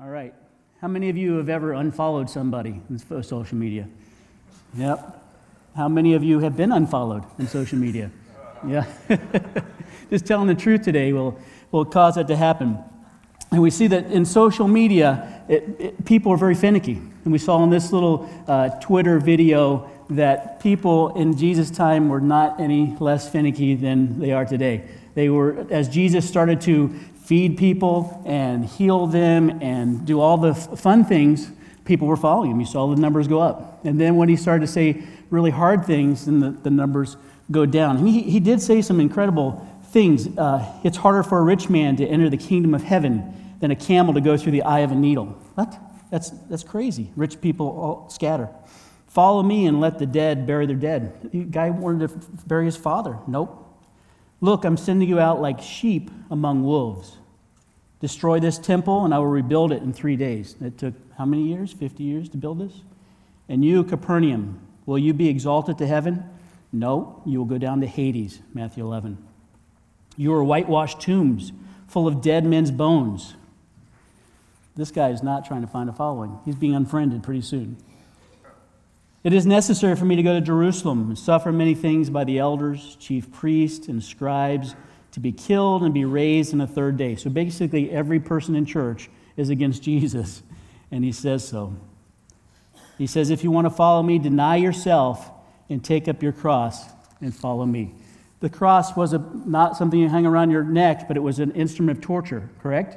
All right. How many of you have ever unfollowed somebody in social media? Yep. How many of you have been unfollowed in social media? Yeah. Just telling the truth today will, will cause that to happen. And we see that in social media, it, it, people are very finicky. And we saw in this little uh, Twitter video that people in Jesus' time were not any less finicky than they are today. They were, as Jesus started to feed people and heal them and do all the fun things, people were following him. You saw the numbers go up. And then when he started to say really hard things, then the, the numbers go down. He, he did say some incredible things. Uh, it's harder for a rich man to enter the kingdom of heaven than a camel to go through the eye of a needle. What? That's, that's crazy. Rich people scatter. Follow me and let the dead bury their dead. The guy wanted to bury his father. Nope. Look, I'm sending you out like sheep among wolves. Destroy this temple, and I will rebuild it in three days. It took how many years? 50 years to build this? And you, Capernaum, will you be exalted to heaven? No, you will go down to Hades, Matthew 11. You are whitewashed tombs full of dead men's bones. This guy is not trying to find a following. He's being unfriended pretty soon. It is necessary for me to go to Jerusalem and suffer many things by the elders, chief priests, and scribes, to be killed and be raised in the third day. So basically, every person in church is against Jesus, and he says so. He says, If you want to follow me, deny yourself and take up your cross and follow me. The cross was a, not something you hang around your neck, but it was an instrument of torture, correct?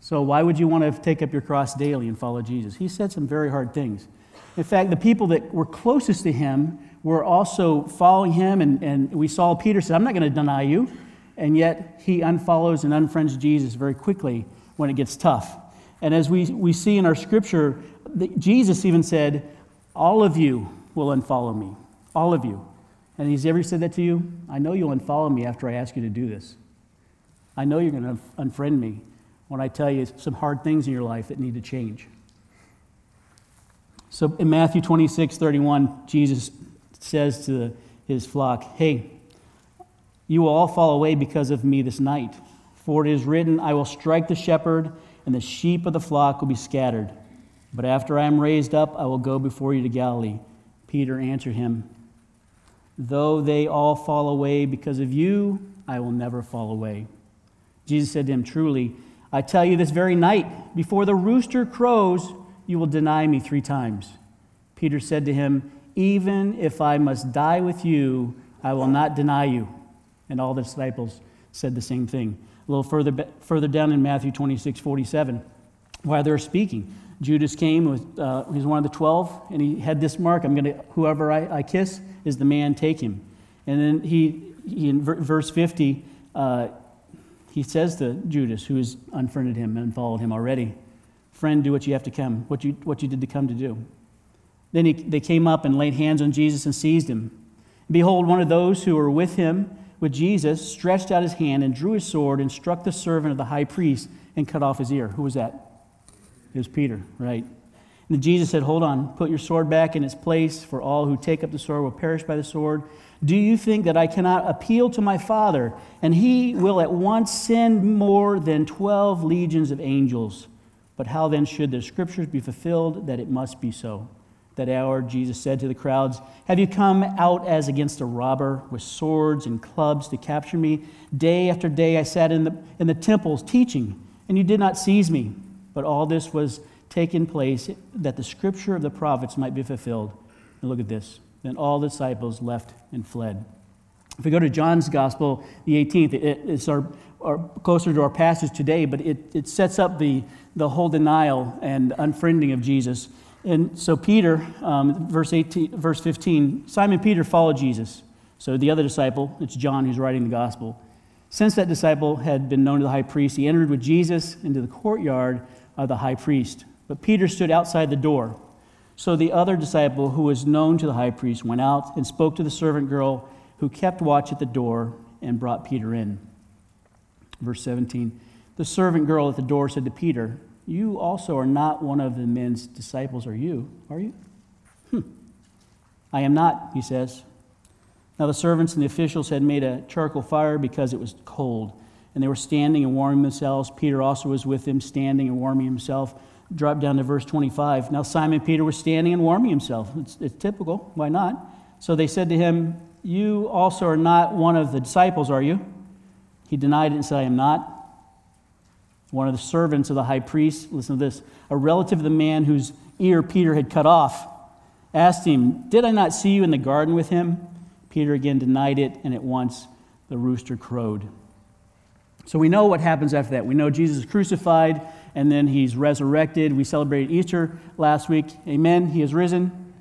So why would you want to take up your cross daily and follow Jesus? He said some very hard things. In fact, the people that were closest to him were also following him, and, and we saw Peter said, I'm not going to deny you. And yet he unfollows and unfriends Jesus very quickly when it gets tough. And as we, we see in our scripture, Jesus even said, All of you will unfollow me. All of you. And he's ever said that to you? I know you'll unfollow me after I ask you to do this. I know you're going to unfriend me when I tell you some hard things in your life that need to change. So in Matthew 26, 31, Jesus says to his flock, Hey, you will all fall away because of me this night. For it is written, I will strike the shepherd, and the sheep of the flock will be scattered. But after I am raised up, I will go before you to Galilee. Peter answered him, Though they all fall away because of you, I will never fall away. Jesus said to him, Truly, I tell you this very night, before the rooster crows, you will deny me three times. Peter said to him, Even if I must die with you, I will not deny you. And all the disciples said the same thing. A little further, further down in Matthew 26, 47, while they're speaking, Judas came, uh, he was one of the 12, and he had this mark I'm going to, whoever I, I, kiss is the man, take him. And then he, he in verse 50, uh, he says to Judas, who has unfriended him and followed him already, Friend, do what you have to come, what you, what you did to come to do. Then he, they came up and laid hands on Jesus and seized him. Behold, one of those who were with him, with Jesus, stretched out his hand and drew his sword and struck the servant of the high priest and cut off his ear. Who was that? It was Peter, right? And Jesus said, Hold on, put your sword back in its place, for all who take up the sword will perish by the sword. Do you think that I cannot appeal to my Father, and he will at once send more than 12 legions of angels? But how then should the scriptures be fulfilled that it must be so? That hour, Jesus said to the crowds, Have you come out as against a robber with swords and clubs to capture me? Day after day I sat in the, in the temples teaching, and you did not seize me. But all this was taken place that the scripture of the prophets might be fulfilled. And look at this. Then all the disciples left and fled. If we go to John's Gospel, the 18th, it's our, our closer to our passage today, but it, it sets up the, the whole denial and unfriending of Jesus. And so Peter, um, verse, 18, verse 15, Simon Peter followed Jesus. So the other disciple, it's John who's writing the gospel. Since that disciple had been known to the high priest, he entered with Jesus into the courtyard of the high priest. But Peter stood outside the door. So the other disciple, who was known to the high priest, went out and spoke to the servant girl who kept watch at the door and brought Peter in. Verse 17 The servant girl at the door said to Peter, You also are not one of the men's disciples, are you? Are you? Hmm. I am not, he says. Now the servants and the officials had made a charcoal fire because it was cold, and they were standing and warming themselves. Peter also was with them, standing and warming himself. Drop down to verse 25. Now Simon Peter was standing and warming himself. It's, it's typical. Why not? So they said to him, You also are not one of the disciples, are you? He denied it and said, I am not. One of the servants of the high priest, listen to this, a relative of the man whose ear Peter had cut off, asked him, Did I not see you in the garden with him? Peter again denied it, and at once the rooster crowed. So we know what happens after that. We know Jesus is crucified and then he's resurrected. We celebrated Easter last week. Amen. He has risen.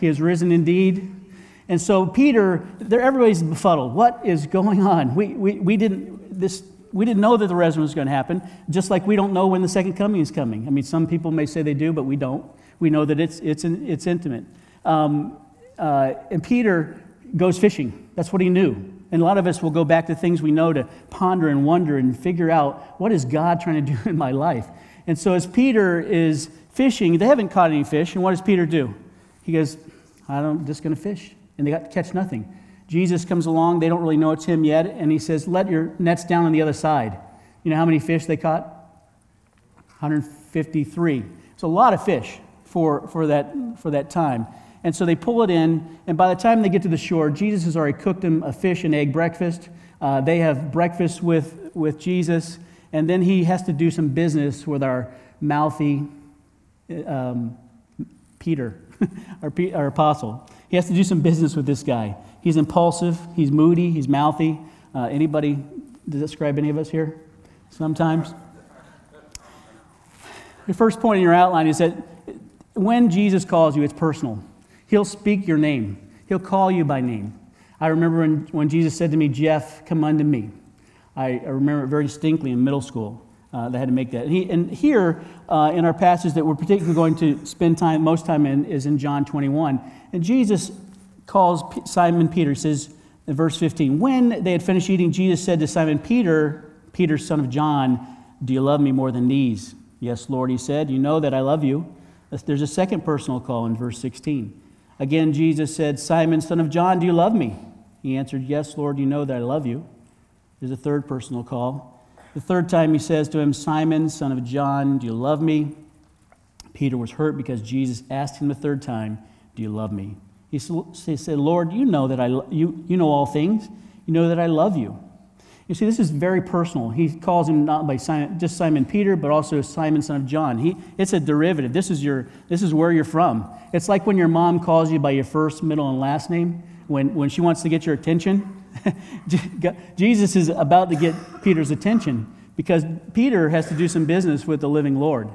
He has risen indeed. And so Peter, everybody's befuddled. What is going on? We, we, we, didn't, this, we didn't know that the resurrection was going to happen, just like we don't know when the second coming is coming. I mean, some people may say they do, but we don't. We know that it's, it's, it's intimate. Um, uh, and Peter goes fishing. That's what he knew. And a lot of us will go back to things we know to ponder and wonder and figure out what is God trying to do in my life. And so as Peter is fishing, they haven't caught any fish. And what does Peter do? He goes, I'm just going to fish. And they got, to catch nothing. Jesus comes along. They don't really know it's him yet. And he says, Let your nets down on the other side. You know how many fish they caught? 153. It's a lot of fish for, for, that, for that time. And so they pull it in, and by the time they get to the shore, Jesus has already cooked them a fish and egg breakfast. Uh, they have breakfast with, with Jesus, and then he has to do some business with our mouthy um, Peter, our, our apostle. He has to do some business with this guy. He's impulsive, he's moody, he's mouthy. Uh, anybody does that describe any of us here? Sometimes. The first point in your outline is that when Jesus calls you, it's personal. He'll speak your name, He'll call you by name. I remember when, when Jesus said to me, Jeff, come unto me. I, I remember it very distinctly in middle school. Uh, that had to make that. And, he, and here uh, in our passage that we're particularly going to spend time, most time in, is in John 21. And Jesus calls P- Simon Peter. Says in verse 15, When they had finished eating, Jesus said to Simon Peter, Peter, son of John, Do you love me more than these? Yes, Lord, he said, You know that I love you. There's a second personal call in verse 16. Again, Jesus said, Simon, son of John, do you love me? He answered, Yes, Lord, you know that I love you. There's a third personal call. The third time he says to him, Simon, son of John, do you love me? Peter was hurt because Jesus asked him the third time, Do you love me? He said, Lord, you know that I you, you know all things. You know that I love you. You see, this is very personal. He calls him not by Simon, just Simon Peter, but also Simon, son of John. He, it's a derivative. This is, your, this is where you're from. It's like when your mom calls you by your first, middle, and last name when, when she wants to get your attention. Jesus is about to get Peter's attention because Peter has to do some business with the living Lord.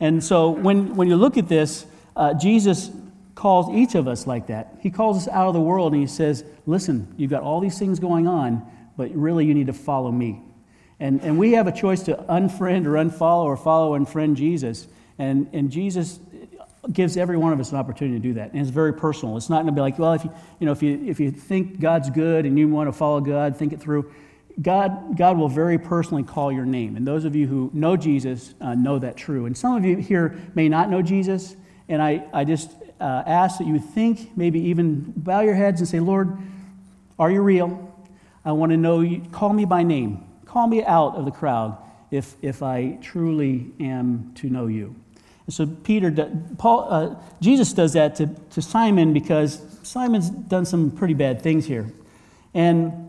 And so when, when you look at this, uh, Jesus calls each of us like that. He calls us out of the world and he says, Listen, you've got all these things going on but really you need to follow me. And, and we have a choice to unfriend or unfollow or follow and friend Jesus. And, and Jesus gives every one of us an opportunity to do that. And it's very personal. It's not going to be like, well, if you, you, know, if, you, if you think God's good and you want to follow God, think it through. God, God will very personally call your name. And those of you who know Jesus uh, know that true. And some of you here may not know Jesus. And I, I just uh, ask that you think, maybe even bow your heads and say, Lord, are you real? I want to know you. Call me by name. Call me out of the crowd if, if I truly am to know you. And so Peter, Paul, uh, Jesus does that to, to Simon because Simon's done some pretty bad things here. And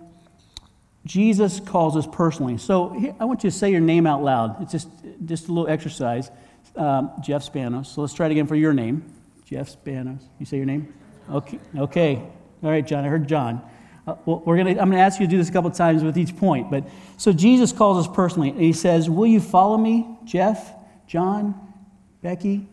Jesus calls us personally. So I want you to say your name out loud. It's just, just a little exercise. Um, Jeff Spanos. So let's try it again for your name. Jeff Spanos. You say your name? Okay. Okay. All right, John. I heard John. Uh, well, we're gonna, I'm going to ask you to do this a couple times with each point. But so Jesus calls us personally. And he says, Will you follow me, Jeff, John, Becky?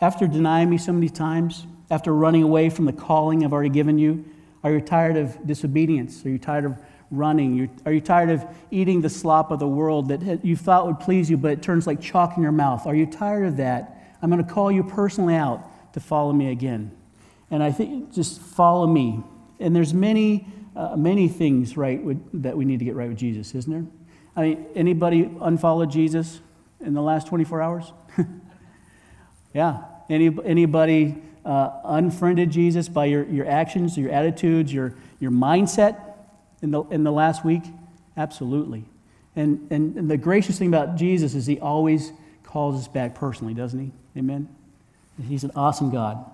After denying me so many times, after running away from the calling I've already given you, are you tired of disobedience? Are you tired of running? Are you tired of eating the slop of the world that you thought would please you, but it turns like chalk in your mouth? Are you tired of that? I'm going to call you personally out to follow me again. And I think just follow me. And there's many, uh, many things right with, that we need to get right with Jesus, isn't there? I mean, anybody unfollowed Jesus in the last 24 hours? yeah. Any, anybody uh, unfriended Jesus by your, your actions, your attitudes, your, your mindset in the, in the last week? Absolutely. And, and, and the gracious thing about Jesus is he always calls us back personally, doesn't he? Amen? He's an awesome God.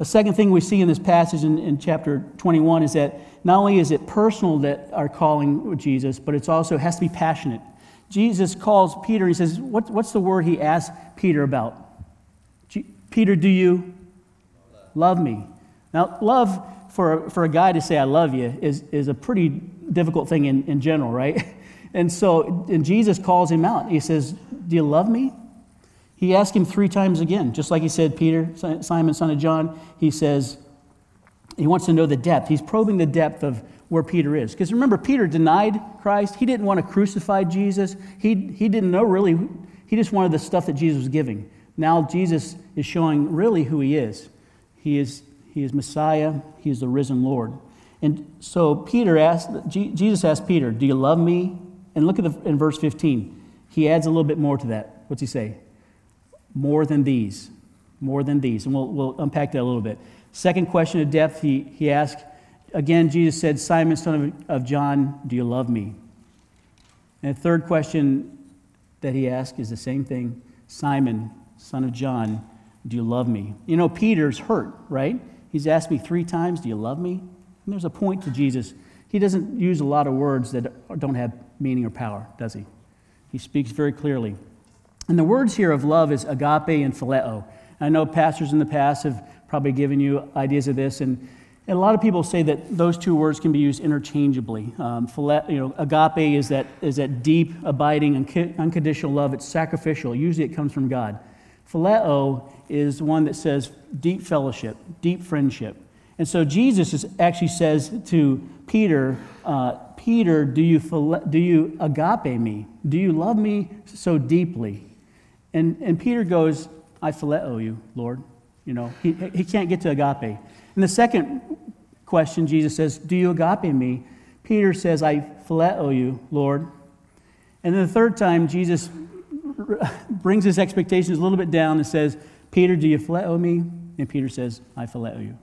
A second thing we see in this passage in, in chapter 21 is that not only is it personal that our calling with Jesus, but it's also it has to be passionate. Jesus calls Peter, and he says, what, What's the word he asks Peter about? Peter, do you love me? Now, love for, for a guy to say, I love you, is, is a pretty difficult thing in, in general, right? And so, and Jesus calls him out. He says, Do you love me? He asked him three times again, just like he said, Peter, Simon, son of John. He says, he wants to know the depth. He's probing the depth of where Peter is. Because remember, Peter denied Christ. He didn't want to crucify Jesus. He, he didn't know really, he just wanted the stuff that Jesus was giving. Now Jesus is showing really who he is. He is, he is Messiah, he is the risen Lord. And so Peter asked, Jesus asked Peter, Do you love me? And look at the, in verse 15. He adds a little bit more to that. What's he say? More than these. More than these. And we'll, we'll unpack that a little bit. Second question of depth, he, he asked, again, Jesus said, Simon, son of, of John, do you love me? And the third question that he asked is the same thing Simon, son of John, do you love me? You know, Peter's hurt, right? He's asked me three times, Do you love me? And there's a point to Jesus. He doesn't use a lot of words that don't have meaning or power, does he? He speaks very clearly. And the words here of love is agape and phileo. I know pastors in the past have probably given you ideas of this, and, and a lot of people say that those two words can be used interchangeably. Um, phile, you know, agape is that, is that deep, abiding, unconditional love. It's sacrificial. Usually it comes from God. Phileo is one that says deep fellowship, deep friendship. And so Jesus is, actually says to Peter, uh, Peter, do you, do you agape me? Do you love me so deeply? And, and Peter goes, I phileo you, Lord. You know, he, he can't get to agape. And the second question, Jesus says, Do you agape me? Peter says, I phileo you, Lord. And then the third time, Jesus brings his expectations a little bit down and says, Peter, do you phileo me? And Peter says, I phileo you.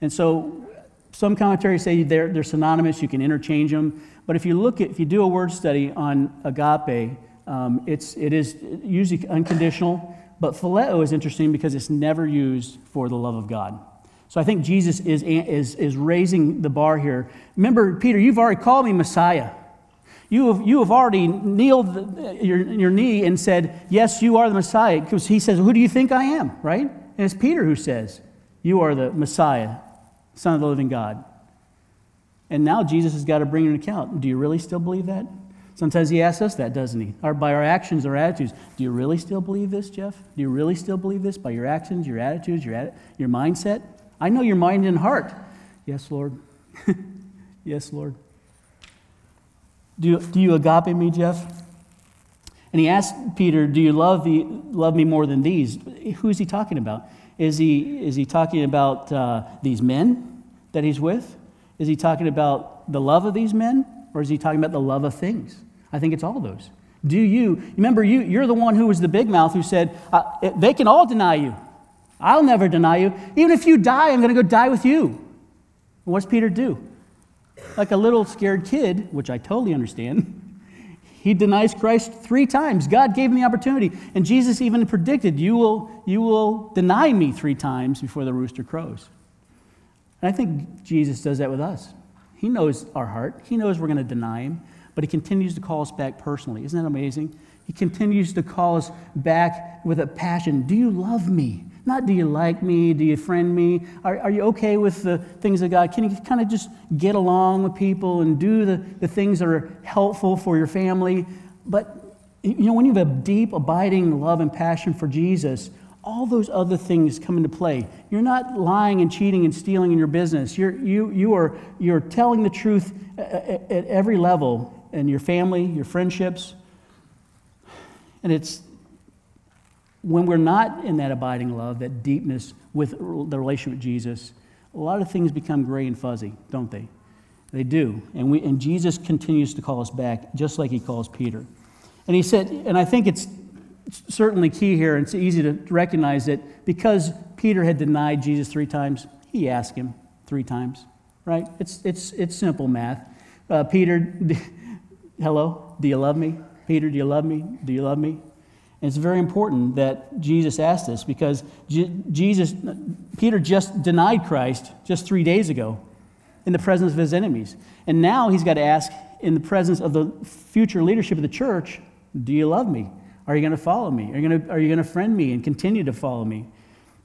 And so some commentaries say they're, they're synonymous, you can interchange them. But if you look at, if you do a word study on agape, um, it's, it is usually unconditional. But phileo is interesting because it's never used for the love of God. So I think Jesus is, is, is raising the bar here. Remember, Peter, you've already called me Messiah. You have, you have already kneeled your, your knee and said, Yes, you are the Messiah. Because he says, Who do you think I am? Right? And it's Peter who says, You are the Messiah, Son of the living God. And now Jesus has got to bring an account. Do you really still believe that? Sometimes he asks us that, doesn't he? Or by our actions our attitudes. Do you really still believe this, Jeff? Do you really still believe this by your actions, your attitudes, your, your mindset? I know your mind and heart. Yes, Lord. yes, Lord. Do you, do you agape me, Jeff? And he asked Peter, Do you love, the, love me more than these? Who's he talking about? Is he, is he talking about uh, these men that he's with? Is he talking about the love of these men? Or is he talking about the love of things? I think it's all those. Do you, remember, you, you're the one who was the big mouth who said, uh, They can all deny you. I'll never deny you. Even if you die, I'm going to go die with you. what's Peter do? Like a little scared kid, which I totally understand. He denies Christ three times. God gave him the opportunity. And Jesus even predicted, You will, you will deny me three times before the rooster crows. And I think Jesus does that with us. He knows our heart, He knows we're going to deny Him, but He continues to call us back personally. Isn't that amazing? He continues to call us back with a passion. Do you love me? Not do you like me? Do you friend me? Are, are you okay with the things of God? Can you kind of just get along with people and do the, the things that are helpful for your family? But, you know, when you have a deep, abiding love and passion for Jesus, all those other things come into play. You're not lying and cheating and stealing in your business. You're, you, you are, you're telling the truth at, at every level in your family, your friendships. And it's, when we're not in that abiding love, that deepness with the relationship with Jesus, a lot of things become gray and fuzzy, don't they? They do. And, we, and Jesus continues to call us back, just like he calls Peter. And he said, and I think it's certainly key here, and it's easy to recognize that because Peter had denied Jesus three times, he asked him three times, right? It's, it's, it's simple math. Uh, Peter, Hello? Do you love me? Peter, do you love me? Do you love me? It's very important that Jesus asked this because Jesus, Peter just denied Christ just three days ago in the presence of his enemies. And now he's got to ask in the presence of the future leadership of the church, do you love me? Are you going to follow me? Are you going to, are you going to friend me and continue to follow me?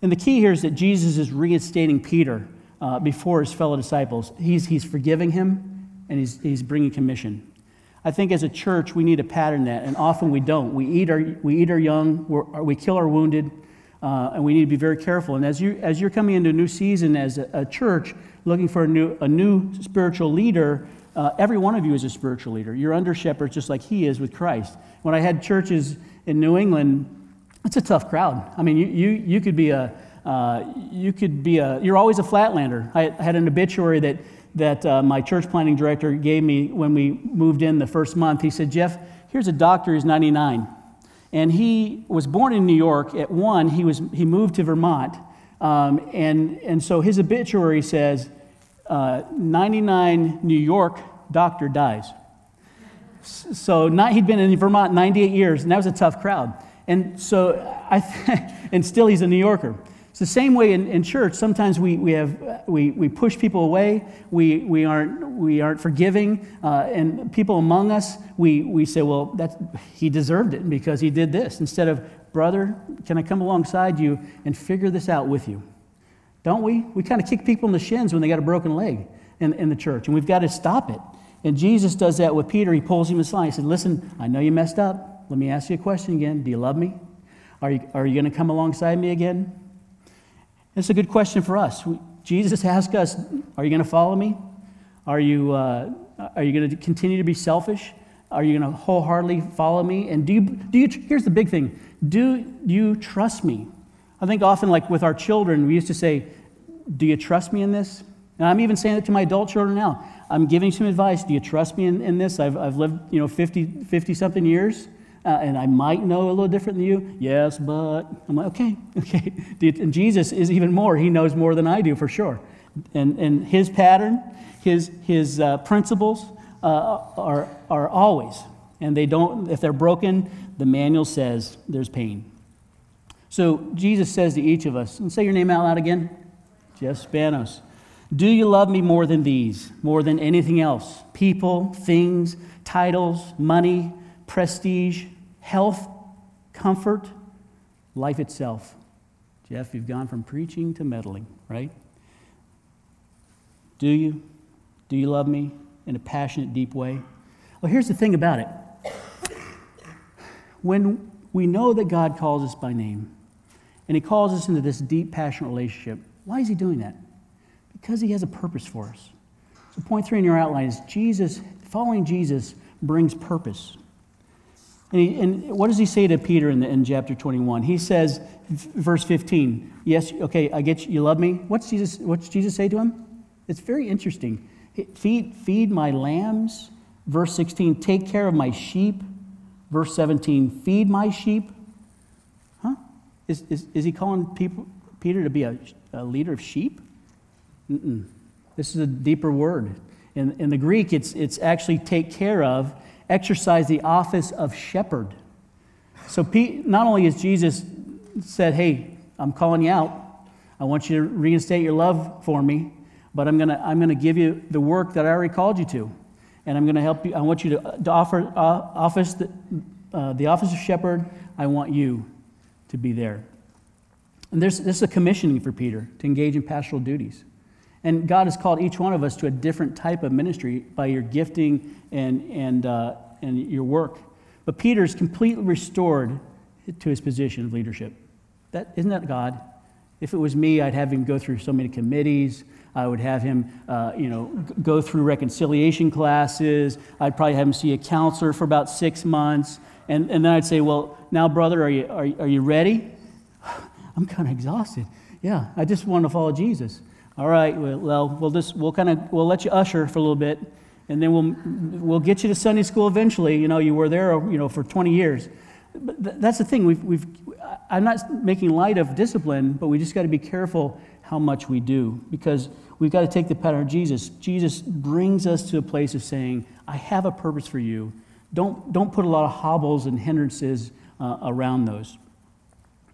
And the key here is that Jesus is reinstating Peter uh, before his fellow disciples. He's, he's forgiving him and he's, he's bringing commission. I think as a church, we need to pattern that, and often we don't. We eat our, we eat our young, we kill our wounded, uh, and we need to be very careful. And as, you, as you're coming into a new season as a, a church, looking for a new, a new spiritual leader, uh, every one of you is a spiritual leader. You're under shepherds just like he is with Christ. When I had churches in New England, it's a tough crowd. I mean, you, you, you could be a, uh, you could be a, you're always a flatlander. I had an obituary that that uh, my church planning director gave me when we moved in the first month. He said, Jeff, here's a doctor who's 99. And he was born in New York. At one, he, was, he moved to Vermont. Um, and, and so his obituary says, uh, 99 New York doctor dies. So not, he'd been in Vermont 98 years, and that was a tough crowd. And so I, and still he's a New Yorker. It's the same way in, in church. Sometimes we, we, have, we, we push people away, we, we, aren't, we aren't forgiving, uh, and people among us, we, we say, well, that's, he deserved it because he did this. Instead of, brother, can I come alongside you and figure this out with you? Don't we? We kind of kick people in the shins when they got a broken leg in, in the church, and we've got to stop it. And Jesus does that with Peter. He pulls him aside. He said, Listen, I know you messed up. Let me ask you a question again. Do you love me? Are you, are you going to come alongside me again? It's a good question for us. Jesus asked us, Are you going to follow me? Are you, uh, are you going to continue to be selfish? Are you going to wholeheartedly follow me? And do you, do you, here's the big thing do you trust me? I think often, like with our children, we used to say, Do you trust me in this? And I'm even saying it to my adult children now. I'm giving some advice. Do you trust me in, in this? I've, I've lived, you know, 50, 50 something years uh, and I might know a little different than you. Yes, but I'm like, okay, okay. And Jesus is even more. He knows more than I do for sure. And, and his pattern, his, his uh, principles uh, are, are always, and they don't, if they're broken, the manual says there's pain. So Jesus says to each of us, and say your name out loud again Jeff Spanos. Do you love me more than these, more than anything else? People, things, titles, money, prestige, health, comfort, life itself. Jeff, you've gone from preaching to meddling, right? Do you? Do you love me in a passionate, deep way? Well, here's the thing about it. When we know that God calls us by name, and He calls us into this deep, passionate relationship, why is He doing that? Because He has a purpose for us. So, point three in your outline is Jesus, following Jesus brings purpose. And, he, and what does he say to Peter in, the, in chapter 21? He says, verse 15, Yes, okay, I get you, you love me. What's Jesus, what's Jesus say to him? It's very interesting. Feed, feed my lambs. Verse 16, take care of my sheep. Verse 17, feed my sheep. Huh? Is, is, is he calling people, Peter to be a, a leader of sheep? Mm-mm. This is a deeper word. In, in the Greek, it's, it's actually take care of exercise the office of shepherd. So, Pete, not only has Jesus said, Hey, I'm calling you out, I want you to reinstate your love for me, but I'm to I'm to give you the work that I already called you to. And I'm to help you. I want you to, to offer uh, office the, uh, the office of shepherd. I want you to be there. And there's, this is a commissioning for Peter to engage in pastoral duties. And God has called each one of us to a different type of ministry by your gifting and, and, uh, and your work. But Peter is completely restored to his position of leadership. That, isn't that God? If it was me, I'd have him go through so many committees. I would have him, uh, you know, go through reconciliation classes. I'd probably have him see a counselor for about six months. And, and then I'd say, well, now, brother, are you, are, are you ready? I'm kind of exhausted. Yeah, I just want to follow Jesus. All right, well, we'll just we'll kind of we'll let you usher for a little bit, and then we'll we'll get you to Sunday school eventually. You know, you were there, you know, for 20 years. But that's the thing. We've, we've I'm not making light of discipline, but we just got to be careful how much we do because we've got to take the pattern of Jesus. Jesus brings us to a place of saying, "I have a purpose for you. don't, don't put a lot of hobbles and hindrances uh, around those.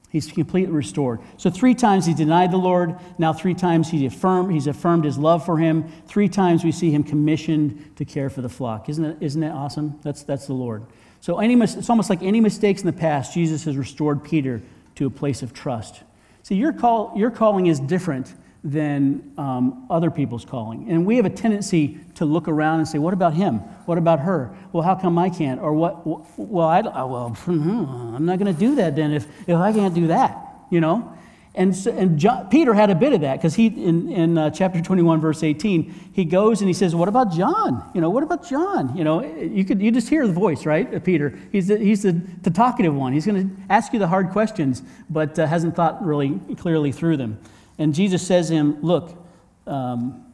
He's completely restored. So three times he denied the Lord. Now three times he affirmed, he's affirmed his love for him. Three times we see him commissioned to care for the flock. Isn't that, isn't that awesome? That's, that's the Lord. So any, it's almost like any mistakes in the past, Jesus has restored Peter to a place of trust. See, your, call, your calling is different than um, other people's calling. And we have a tendency to look around and say, what about him? What about her? Well, how come I can't? Or what? Well, I, well I'm not going to do that then if, if I can't do that, you know? And, so, and John, Peter had a bit of that because he, in, in uh, chapter 21, verse 18, he goes and he says, What about John? You know, what about John? You know, you, could, you just hear the voice, right, Peter? He's the, he's the, the talkative one. He's going to ask you the hard questions, but uh, hasn't thought really clearly through them. And Jesus says to him, Look, um,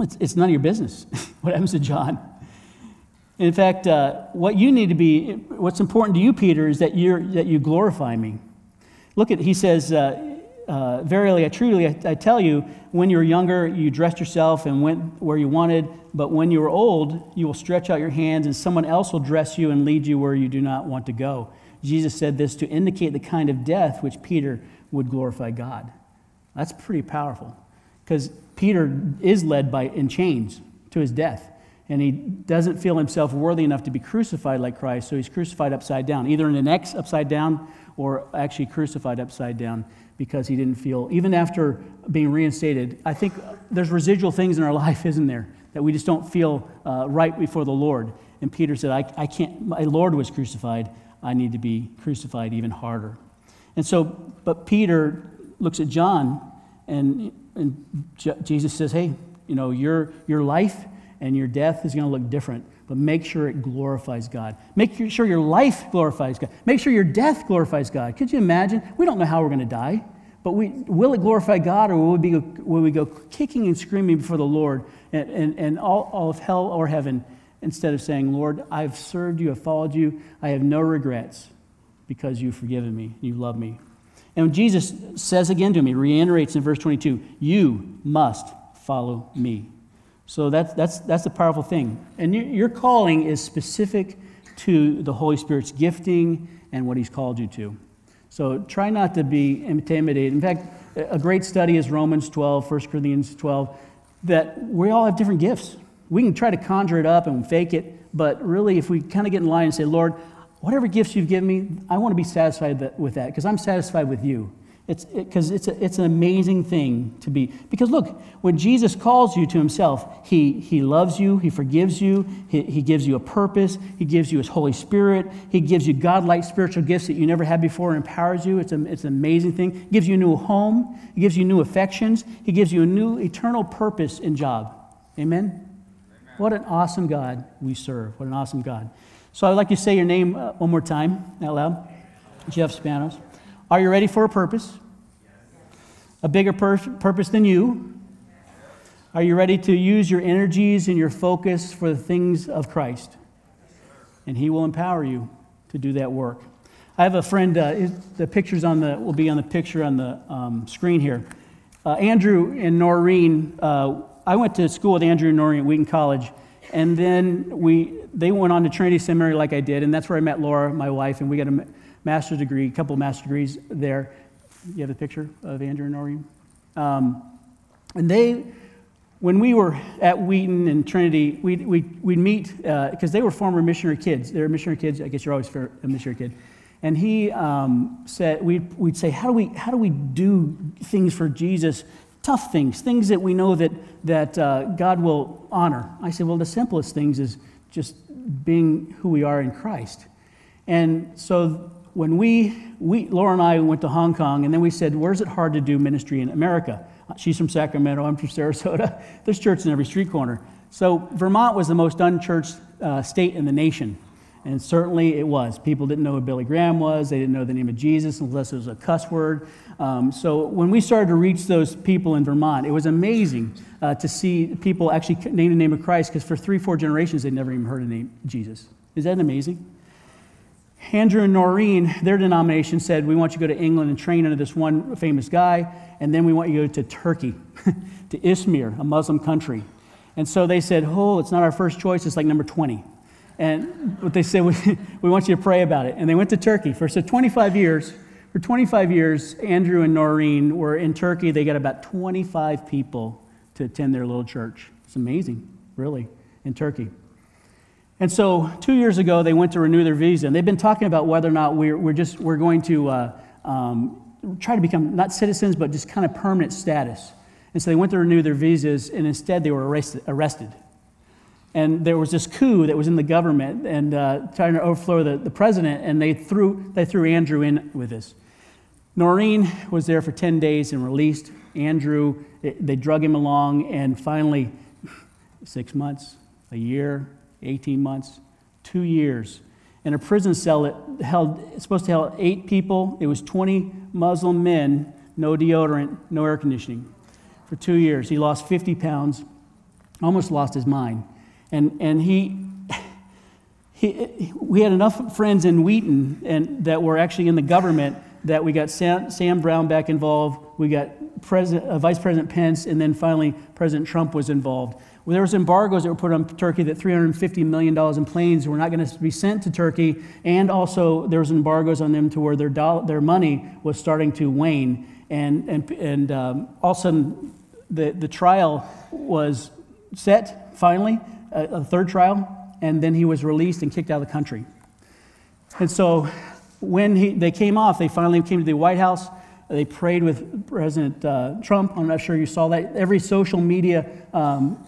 it's, it's, none of your business what happens to John. In fact, uh, what you need to be, what's important to you, Peter, is that, you're, that you glorify me. Look at, he says, uh, uh, Verily, I truly, I, I, tell you, when you were younger, you dressed yourself and went where you wanted, but when you are old, you will stretch out your hands, and someone else will dress you and lead you where you do not want to go. Jesus said this to indicate the kind of death which Peter would glorify God. That's pretty powerful because Peter is led by in chains to his death. And he doesn't feel himself worthy enough to be crucified like Christ, so he's crucified upside down, either in an X upside down or actually crucified upside down because he didn't feel, even after being reinstated, I think there's residual things in our life, isn't there, that we just don't feel uh, right before the Lord. And Peter said, I, I can't, my Lord was crucified. I need to be crucified even harder. And so, but Peter looks at John, and, and Jesus says, Hey, you know, your, your life and your death is going to look different, but make sure it glorifies God. Make sure your life glorifies God. Make sure your death glorifies God. Could you imagine? We don't know how we're going to die, but we, will it glorify God or will we, be, will we go kicking and screaming before the Lord and, and, and all, all of hell or heaven instead of saying, Lord, I've served you, I've followed you, I have no regrets because you've forgiven me, you love me. And Jesus says again to me, reiterates in verse 22, you must follow me. So that's, that's, that's the powerful thing. And your calling is specific to the Holy Spirit's gifting and what He's called you to. So try not to be intimidated. In fact, a great study is Romans 12, 1 Corinthians 12, that we all have different gifts. We can try to conjure it up and fake it, but really, if we kind of get in line and say, Lord, whatever gifts you've given me, I want to be satisfied with that because I'm satisfied with you. It's because it, it's, it's an amazing thing to be. Because look, when Jesus calls you to himself, he, he loves you, he forgives you, he, he gives you a purpose, he gives you his Holy Spirit, he gives you godlike spiritual gifts that you never had before empowers you. It's, a, it's an amazing thing. He gives you a new home, he gives you new affections, he gives you a new eternal purpose and job. Amen? Amen. What an awesome God we serve. What an awesome God. So I'd like you to say your name uh, one more time out loud. Jeff Spanos. Are you ready for a purpose? A bigger pur- purpose than you? Are you ready to use your energies and your focus for the things of Christ? And He will empower you to do that work. I have a friend, uh, the pictures on the, will be on the picture on the um, screen here. Uh, Andrew and Norine, uh, I went to school with Andrew and Norine at Wheaton College, and then we, they went on to Trinity Seminary like I did, and that's where I met Laura, my wife, and we got a master's degree, a couple of master's degrees there. You have a picture of Andrew and Norine? Um, and they, when we were at Wheaton and Trinity, we'd, we'd, we'd meet, because uh, they were former missionary kids. They were missionary kids. I guess you're always a missionary kid. And he um, said, we'd, we'd say, how do, we, how do we do things for Jesus? Tough things, things that we know that, that uh, God will honor. I said, well, the simplest things is just being who we are in Christ. And so when we, we, Laura and I went to Hong Kong, and then we said, Where's it hard to do ministry in America? She's from Sacramento, I'm from Sarasota. There's churches in every street corner. So Vermont was the most unchurched uh, state in the nation. And certainly it was. People didn't know who Billy Graham was. They didn't know the name of Jesus unless it was a cuss word. Um, so when we started to reach those people in Vermont, it was amazing uh, to see people actually name the name of Christ because for three, four generations they'd never even heard the name Jesus. Is that amazing? Andrew and Norine, their denomination said, We want you to go to England and train under this one famous guy, and then we want you to go to Turkey, to Izmir, a Muslim country. And so they said, Oh, it's not our first choice, it's like number 20. And what they said, we, we want you to pray about it. And they went to Turkey. For so 25 years, for 25 years, Andrew and Norine were in Turkey. They got about 25 people to attend their little church. It's amazing, really, in Turkey. And so two years ago, they went to renew their visa. And they've been talking about whether or not we're, we're just, we're going to uh, um, try to become not citizens, but just kind of permanent status. And so they went to renew their visas, and instead they were arrested. arrested. And there was this coup that was in the government and uh, trying to overthrow the, the president, and they threw, they threw Andrew in with this. Norine was there for 10 days and released. Andrew, they drug him along, and finally, six months, a year, 18 months, two years. In a prison cell that held, supposed to hold eight people. It was 20 Muslim men, no deodorant, no air conditioning. For two years, he lost 50 pounds, almost lost his mind. And, and he, he, we had enough friends in Wheaton and, that were actually in the government that we got Sam, Sam Brownback involved. We got President, uh, Vice President Pence, and then finally President Trump was involved. Well, there was embargoes that were put on Turkey that $350 million in planes were not going to be sent to Turkey, and also there was embargoes on them to where their, dollar, their money was starting to wane. And, and, and um, all of a sudden, the, the trial was set finally, a, a third trial, and then he was released and kicked out of the country. And so when he, they came off, they finally came to the White House. They prayed with President uh, Trump. I'm not sure you saw that. Every social media um,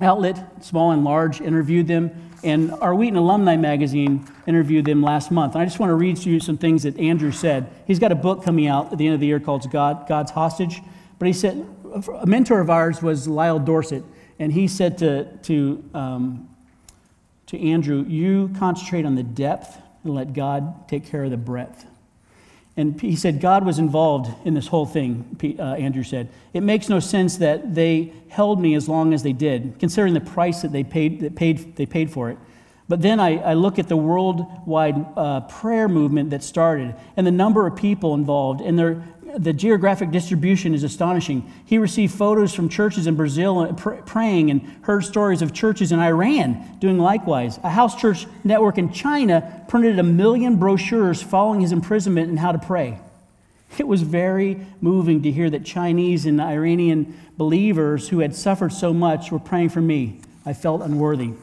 outlet, small and large, interviewed them. And our Wheaton Alumni Magazine interviewed them last month. And I just want to read to you some things that Andrew said. He's got a book coming out at the end of the year called God, God's Hostage. But he said, a mentor of ours was Lyle Dorsett. And he said to, to, um, to Andrew, You concentrate on the depth and let God take care of the breadth. And he said God was involved in this whole thing, uh, Andrew said. It makes no sense that they held me as long as they did, considering the price that they paid, that paid, they paid for it. But then I, I look at the worldwide uh, prayer movement that started and the number of people involved and their, the geographic distribution is astonishing. He received photos from churches in Brazil uh, pr- praying and heard stories of churches in Iran doing likewise. A house church network in China printed a million brochures following his imprisonment and how to pray. It was very moving to hear that Chinese and Iranian believers who had suffered so much were praying for me. I felt unworthy. And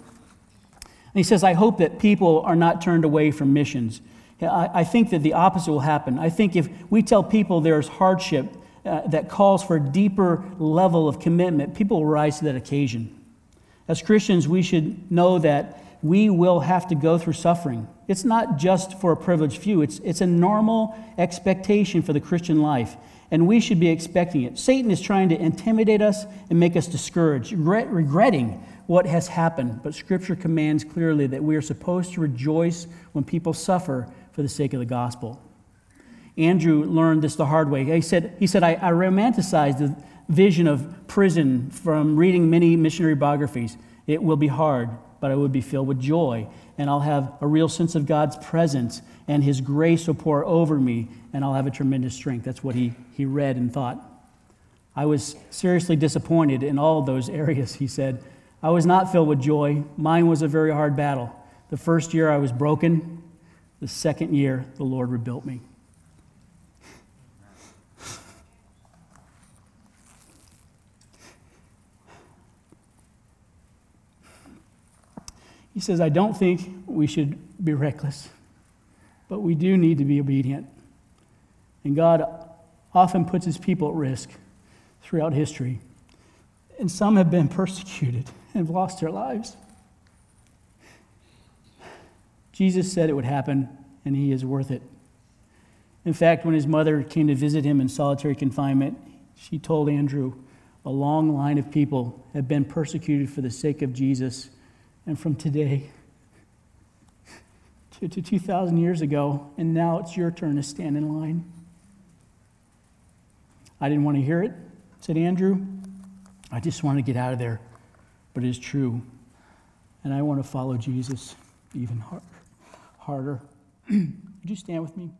he says, I hope that people are not turned away from missions. I, think that the opposite will happen. I think if we tell people there's hardship uh, that calls for a deeper level of commitment, people will rise to that occasion. As Christians, we should know that we will have to go through suffering. It's not just for a privileged few, it's, it's a normal expectation for the Christian life, and we should be expecting it. Satan is trying to intimidate us and make us discouraged, regret, regretting what has happened, but Scripture commands clearly that we are supposed to rejoice when people suffer for the sake of the gospel. Andrew learned this the hard way. He said, he said I, I romanticized the vision of prison from reading many missionary biographies. It will be hard, but I would be filled with joy, and I'll have a real sense of God's presence, and His grace will pour over me, and I'll have a tremendous strength. That's what he, he read and thought. I was seriously disappointed in all those areas, he said. I was not filled with joy. Mine was a very hard battle. The first year I was broken, the second year, the Lord rebuilt me. He says, I don't think we should be reckless, but we do need to be obedient. And God often puts his people at risk throughout history. And some have been persecuted and lost their lives. Jesus said it would happen, and he is worth it. In fact, when his mother came to visit him in solitary confinement, she told Andrew, A long line of people have been persecuted for the sake of Jesus. And from today to, to 2,000 years ago, and now it's your turn to stand in line. I didn't want to hear it, said Andrew. I just want to get out of there. But it is true. And I want to follow Jesus even harder harder. Would you stand with me?